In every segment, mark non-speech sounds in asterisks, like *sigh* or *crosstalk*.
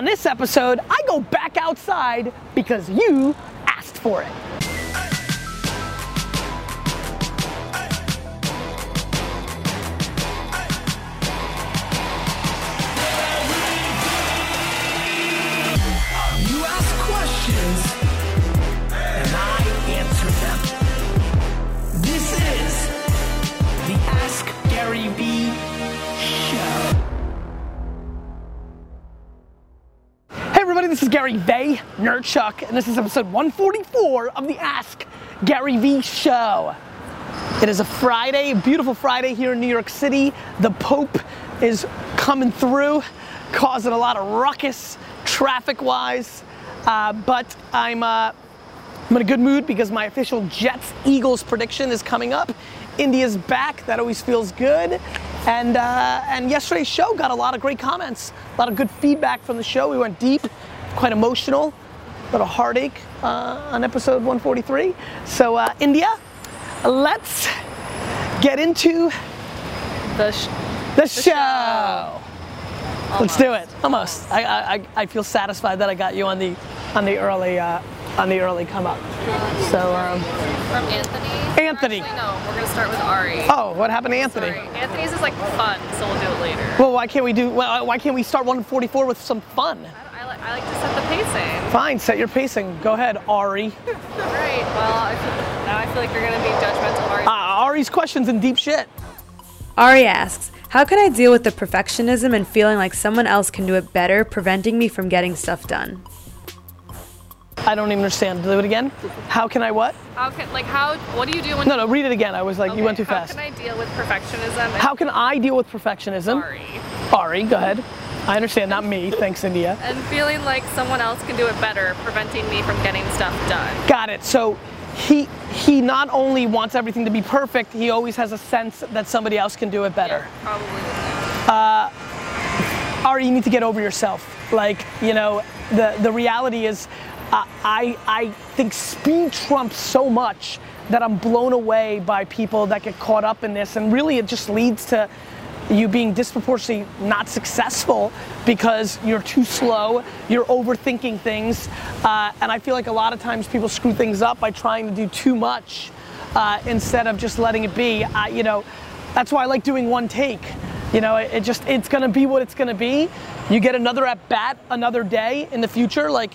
On this episode, I go back outside because you asked for it. This is Gary Vay, Nerdchuck, and this is episode 144 of the Ask Gary Vee Show. It is a Friday, a beautiful Friday here in New York City. The Pope is coming through, causing a lot of ruckus traffic-wise, uh, but I'm uh, I'm in a good mood because my official Jets Eagles prediction is coming up. India's back. That always feels good. And uh, and yesterday's show got a lot of great comments, a lot of good feedback from the show. We went deep, quite emotional, a little heartache uh, on episode 143. So uh, India, let's get into The sh- the, show. Let's do it. Almost. I, I, I- feel satisfied that I got you on the on the early uh, on the early come up. So um, From Anthony? Anthony. Actually, no, we're gonna start with Ari. oh, what happened to Anthony? Sorry. Anthony's is like fun, so we'll do it later. Well, why can't we do? Why, why can't we start 144 with some fun? I, like, to set the pacing. Fine, set your pacing. Go ahead, Ari. *laughs* Right. Well, I feel, now I feel like you're gonna be judgmental. Ari. Uh, Ari's questions in deep shit. Ari asks, How can I deal with the perfectionism and feeling like someone else can do it better, preventing me from getting stuff done? I don't even understand. Do it again. How can I what? how can like how? What do you do when? No, no. Read it again. I was like, you went too how fast. How can I deal with perfectionism? How can I deal with perfectionism? Ari. Ari, go ahead. I understand, not me. Thanks, India. And feeling like someone else can do it better, preventing me from getting stuff done. Got it. So he he not only wants everything to be perfect, he always has a sense that somebody else can do it better. Probably. with that. Ari, you need to get over yourself. Like, you know, the, the reality is, uh, I, I think speed trumps so much that I'm blown away by people that get caught up in this. And really, it just leads to you being disproportionately not successful because you're too slow, you're overthinking things. Uh, and I feel like a lot of times people screw things up by trying to do too much uh, instead of just letting it be. I, you know, that's why I like doing one take. You know, it, it just it's gonna be what it's gonna be. You get another at bat another day in the future. Like,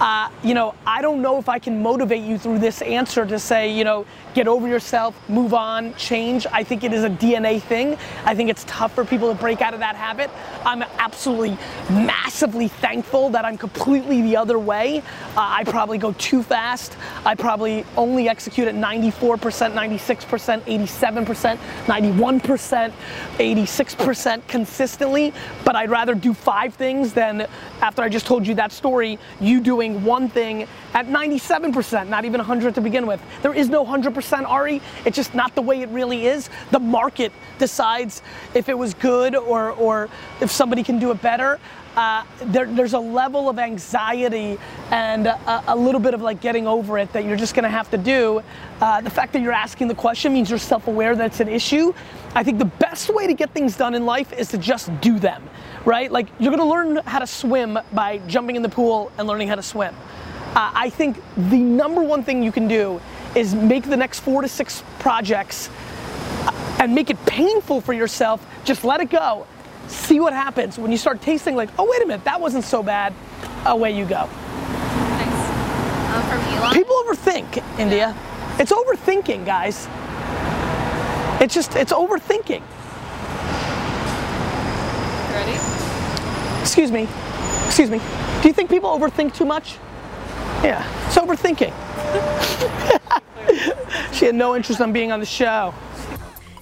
uh, you know, I don't know if I can motivate you through this answer to say, you know, get over yourself, move on, change. I think it is a DNA thing. I think it's tough for people to break out of that habit. I'm absolutely massively thankful that I'm completely the other way. Uh, I probably go too fast. I probably only execute at 94%, 96%, 87%, 91%, 86% consistently. But I'd rather do five things than after I just told you that story, you doing one thing at 97%, not even 100 to begin with. There is no 100% Ari. It's just not the way it really is. The market decides if it was good or, or if somebody can do it better. Uh, there, there's a level of anxiety and a, a little bit of like getting over it that you're just gonna have to do. Uh, the fact that you're asking the question means you're self-aware that it's an issue. I think the best way to get things done in life is to just do them, right? Like you're gonna learn how to swim by jumping in the pool and learning how to swim. Uh, I think the number one thing you can do is make the next four to six projects uh, and make it painful for yourself. Just let it go. See what happens when you start tasting like, oh wait a minute, that wasn't so bad. Away you go. Nice. Uh, Elon. People overthink, India. It's overthinking, guys. It's just, it's overthinking. Ready? Excuse me. Excuse me. Do you think people overthink too much? Yeah, it's overthinking. *laughs* she had no interest in being on the show.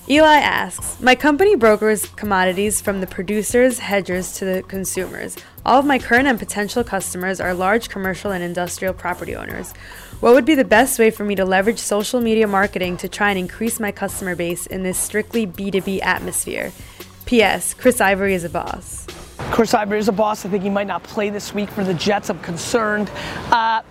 Eli asks, My company brokers commodities from the producers, hedgers to the consumers. All of my current and potential customers are large commercial and industrial property owners. What would be the best way for me to leverage social media marketing to try and increase my customer base in this strictly B2B atmosphere? P.S. Chris Ivory is a boss. Chris Ivory is a boss. I think he might not play this week for the Jets. I'm concerned. Uh,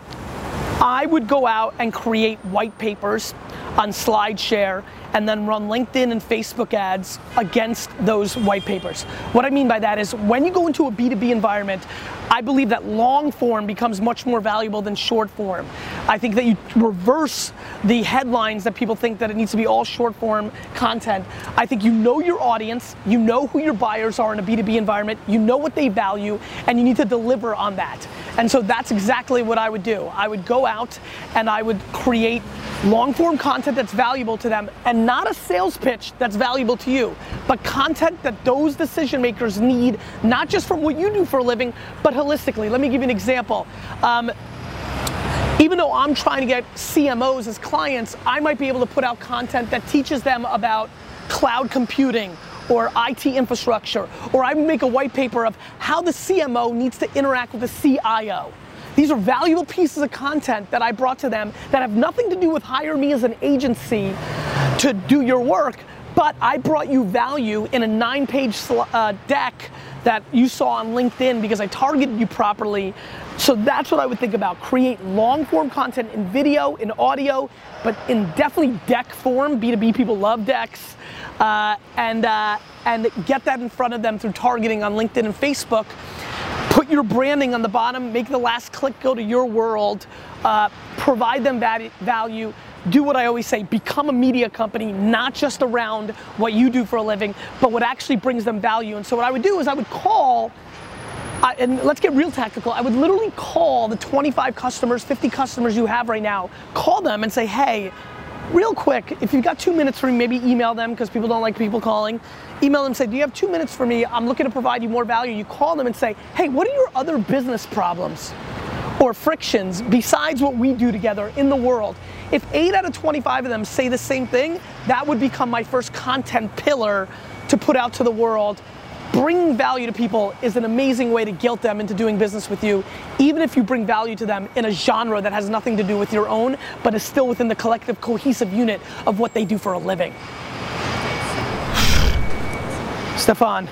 I would go out and create white papers on SlideShare and then run LinkedIn and Facebook ads against those white papers. What I mean by that is when you go into a B2B environment, I believe that long form becomes much more valuable than short form. I think that you reverse the headlines that people think that it needs to be all short form content. I think you know your audience, you know who your buyers are in a B2B environment, you know what they value, and you need to deliver on that. And so that's exactly what I would do. I would go out and I would create long form content that's valuable to them and not a sales pitch that's valuable to you, but content that those decision makers need, not just from what you do for a living, but holistically. Let me give you an example. Um, even though I'm trying to get CMOs as clients, I might be able to put out content that teaches them about cloud computing or IT infrastructure, or I make a white paper of how the CMO needs to interact with the CIO. These are valuable pieces of content that I brought to them that have nothing to do with hire me as an agency to do your work, but I brought you value in a nine page uh, deck that you saw on LinkedIn because I targeted you properly. So that's what I would think about. Create long form content in video, in audio, but in definitely deck form. B2B people love decks. Uh, and, uh, and get that in front of them through targeting on LinkedIn and Facebook. Put your branding on the bottom, make the last click go to your world, uh, provide them value, do what I always say, become a media company, not just around what you do for a living, but what actually brings them value. And so what I would do is I would call, uh, and let's get real tactical, I would literally call the 25 customers, 50 customers you have right now, call them and say, hey, real quick, if you've got two minutes for me, maybe email them because people don't like people calling. Email them, say, do you have two minutes for me? I'm looking to provide you more value. You call them and say, hey, what are your other business problems or frictions besides what we do together in the world? If eight out of 25 of them say the same thing, that would become my first content pillar to put out to the world. Bringing value to people is an amazing way to guilt them into doing business with you, even if you bring value to them in a genre that has nothing to do with your own, but is still within the collective cohesive unit of what they do for a living. Stefan,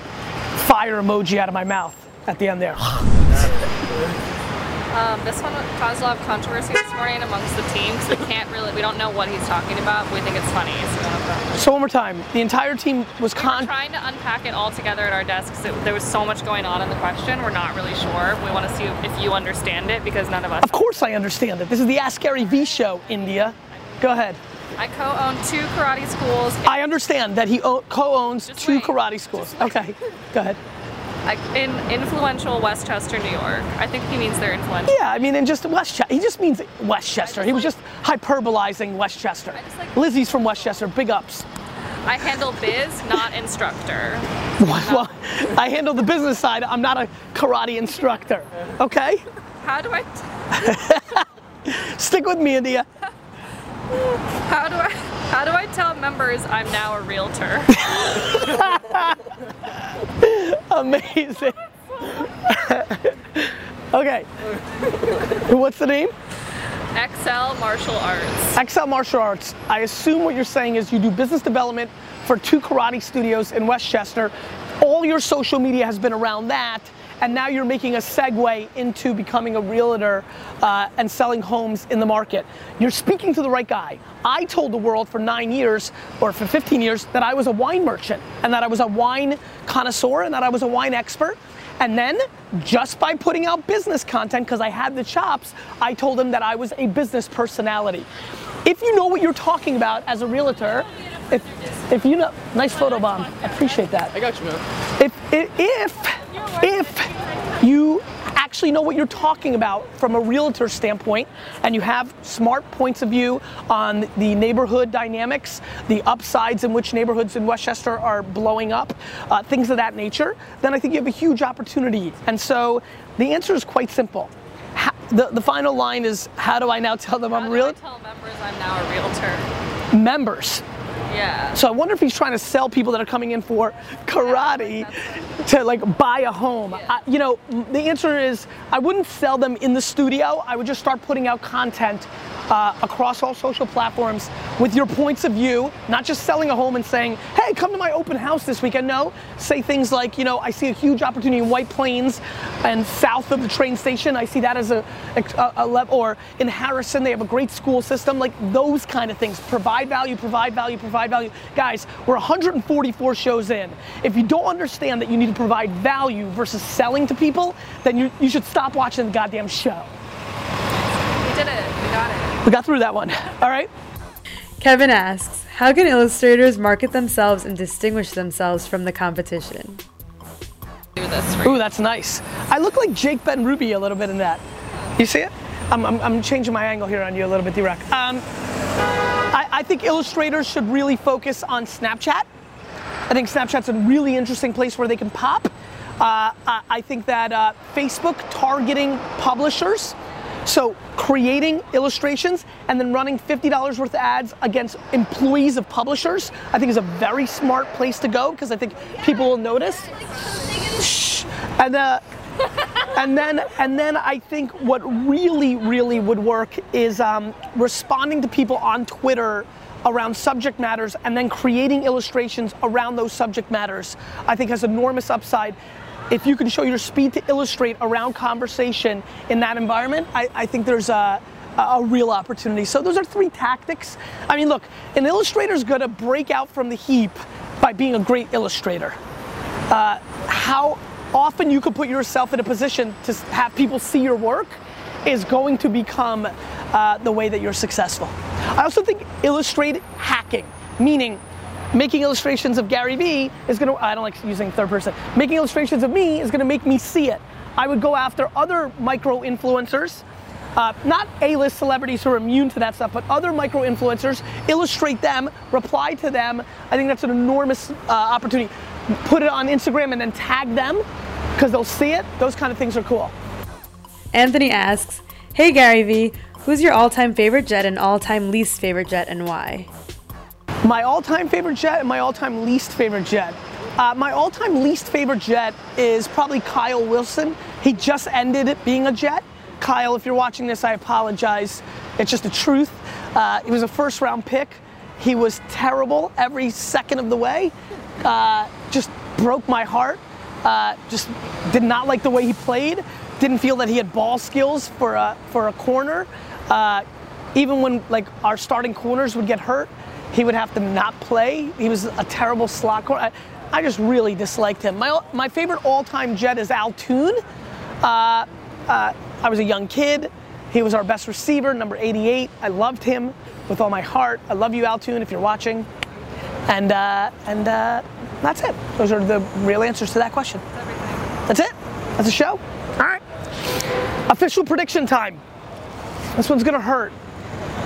fire emoji out of my mouth at the end there. Um, this one caused a lot of controversy this morning amongst the team because we can't really, we don't know what he's talking about, but we think it's funny. So, so one more time, the entire team was we con- trying to unpack it all together at our desks. It, there was so much going on in the question, we're not really sure. We want to see if you understand it because none of us. Of course I understand it. This is the Ask Gary Vee show, India. Go ahead. I co-own two karate schools. I understand that he co-owns two wait. karate schools. Okay, go ahead in influential Westchester, New York. I think he means they're influential. Yeah, I mean, in just Westchester, he just means Westchester. He was just hyperbolizing Westchester. Like Lizzie's from Westchester. Big ups. I handle biz, not instructor. *laughs* well, I handle the business side. I'm not a karate instructor. Okay. How do I? *laughs* Stick with me, India. *laughs* How do I? How do I tell members I'm now a realtor? *laughs* Amazing. *laughs* okay. What's the name? Excel Martial Arts. Excel Martial Arts. I assume what you're saying is you do business development for two karate studios in Westchester. All your social media has been around that and now you're making a segue into becoming a realtor uh, and selling homes in the market. You're speaking to the right guy. I told the world for nine years, or for 15 years, that I was a wine merchant, and that I was a wine connoisseur, and that I was a wine expert. And then, just by putting out business content, because I had the chops, I told him that I was a business personality. If you know what you're talking about as a realtor, if, if you know, nice photo bomb, I appreciate that. I got you, man. If, if, if you actually know what you're talking about from a realtor standpoint and you have smart points of view on the neighborhood dynamics, the upsides in which neighborhoods in Westchester are blowing up, uh, things of that nature, then I think you have a huge opportunity. And so the answer is quite simple. How, the, the final line is how do I now tell them how I'm real? tell members I'm now a realtor? Members. Yeah. So I wonder if he's trying to sell people that are coming in for karate to like buy a home. I, you know, the answer is I wouldn't sell them in the studio. I would just start putting out content uh, across all social platforms with your points of view, not just selling a home and saying, hey, come to my open house this weekend. No, say things like, you know, I see a huge opportunity in White Plains and south of the train station. I see that as a, a, a level, or in Harrison, they have a great school system, like those kind of things. Provide value, provide value, provide value. Guys, we're 144 shows in. If you don't understand that you need to provide value versus selling to people, then you, you should stop watching the goddamn show. We did it. We got it. We got through that one. *laughs* All right. Kevin asks, how can illustrators market themselves and distinguish themselves from the competition? Do this for Ooh, that's nice. I look like Jake Ben Ruby a little bit in that. You see it? I'm, I'm, I'm changing my angle here on you a little bit, D-Rock. Um, I, think illustrators should really focus on Snapchat. I think Snapchat's a really interesting place where they can pop. Uh, I, I think that uh, Facebook targeting publishers, so creating illustrations and then running $50 worth of ads against employees of publishers, I think is a very smart place to go because I think people will notice. Shh. And uh, and then and then I think what really really would work is um, responding to people on Twitter around subject matters and then creating illustrations around those subject matters. I think has enormous upside. If you can show your speed to illustrate around conversation in that environment, I, I think there's a, a real opportunity. So those are three tactics. I mean, look, an illustrator's gonna break out from the heap by being a great illustrator uh, how often you could put yourself in a position to have people see your work is going to become uh, the way that you're successful. I also think illustrate hacking, meaning making illustrations of Gary Vee is gonna, I don't like using third person, making illustrations of me is gonna make me see it. I would go after other micro influencers uh, not A-list celebrities who are immune to that stuff, but other micro influencers, illustrate them, reply to them. I think that's an enormous uh, opportunity. Put it on Instagram and then tag them because they'll see it. Those kind of things are cool. Anthony asks, Hey Gary Vee, who's your all time favorite jet and all time least favorite jet and why? My all-time favorite jet and my all-time least favorite jet. Uh, my all-time least favorite jet is probably Kyle Wilson. He just ended being a jet. Kyle, if you're watching this, I apologize. It's just the truth. Uh, he was a first-round pick. He was terrible every second of the way. Uh, just broke my heart. Uh, just did not like the way he played. Didn't feel that he had ball skills for a for a corner. Uh, even when like our starting corners would get hurt, he would have to not play. He was a terrible slot corner. I, I just really disliked him. My my favorite all-time Jet is Al Toon. Uh, uh, I was a young kid. He was our best receiver, number 88. I loved him with all my heart. I love you, Al Toon, if you're watching. And uh, and uh, that's it. Those are the real answers to that question. That's it. That's a show. All right. Official prediction time. This one's gonna hurt.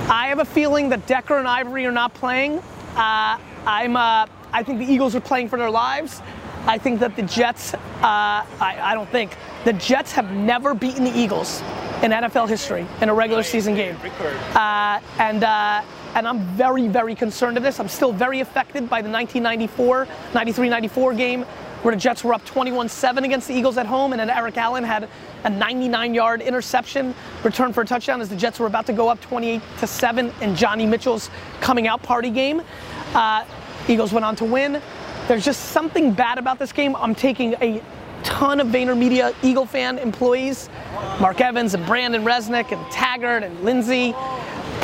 I have a feeling that Decker and Ivory are not playing. Uh, I'm. Uh, I think the Eagles are playing for their lives. I think that the Jets. Uh, I, I don't think the Jets have never beaten the Eagles in NFL history in a regular season game. Uh, and uh, and I'm very very concerned of this. I'm still very affected by the 1994, 93-94 game where the Jets were up 21-7 against the Eagles at home, and then Eric Allen had a 99-yard interception return for a touchdown as the Jets were about to go up 28 7 in Johnny Mitchell's coming out party game. Uh, Eagles went on to win. There's just something bad about this game. I'm taking a ton of VaynerMedia Eagle fan employees, Mark Evans and Brandon Resnick and Taggart and Lindsay.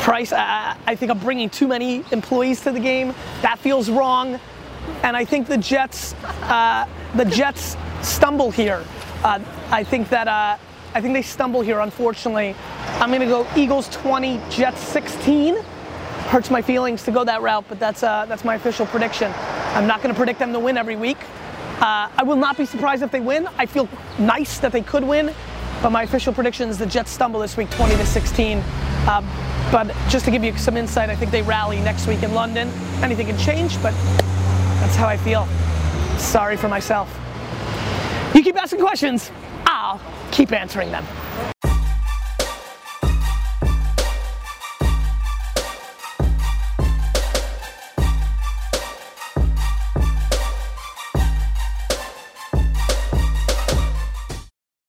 Price, I, I think I'm bringing too many employees to the game. That feels wrong and I think the Jets, uh, the Jets stumble here. Uh, I think that uh, I think they stumble here. Unfortunately, I'm going to go Eagles 20, Jets 16. Hurts my feelings to go that route, but that's uh, that's my official prediction. I'm not going to predict them to win every week. Uh, I will not be surprised if they win. I feel nice that they could win, but my official prediction is the Jets stumble this week, 20 to 16. Uh, but just to give you some insight, I think they rally next week in London. Anything can change, but that's how I feel. Sorry for myself. You keep asking questions, I'll keep answering them.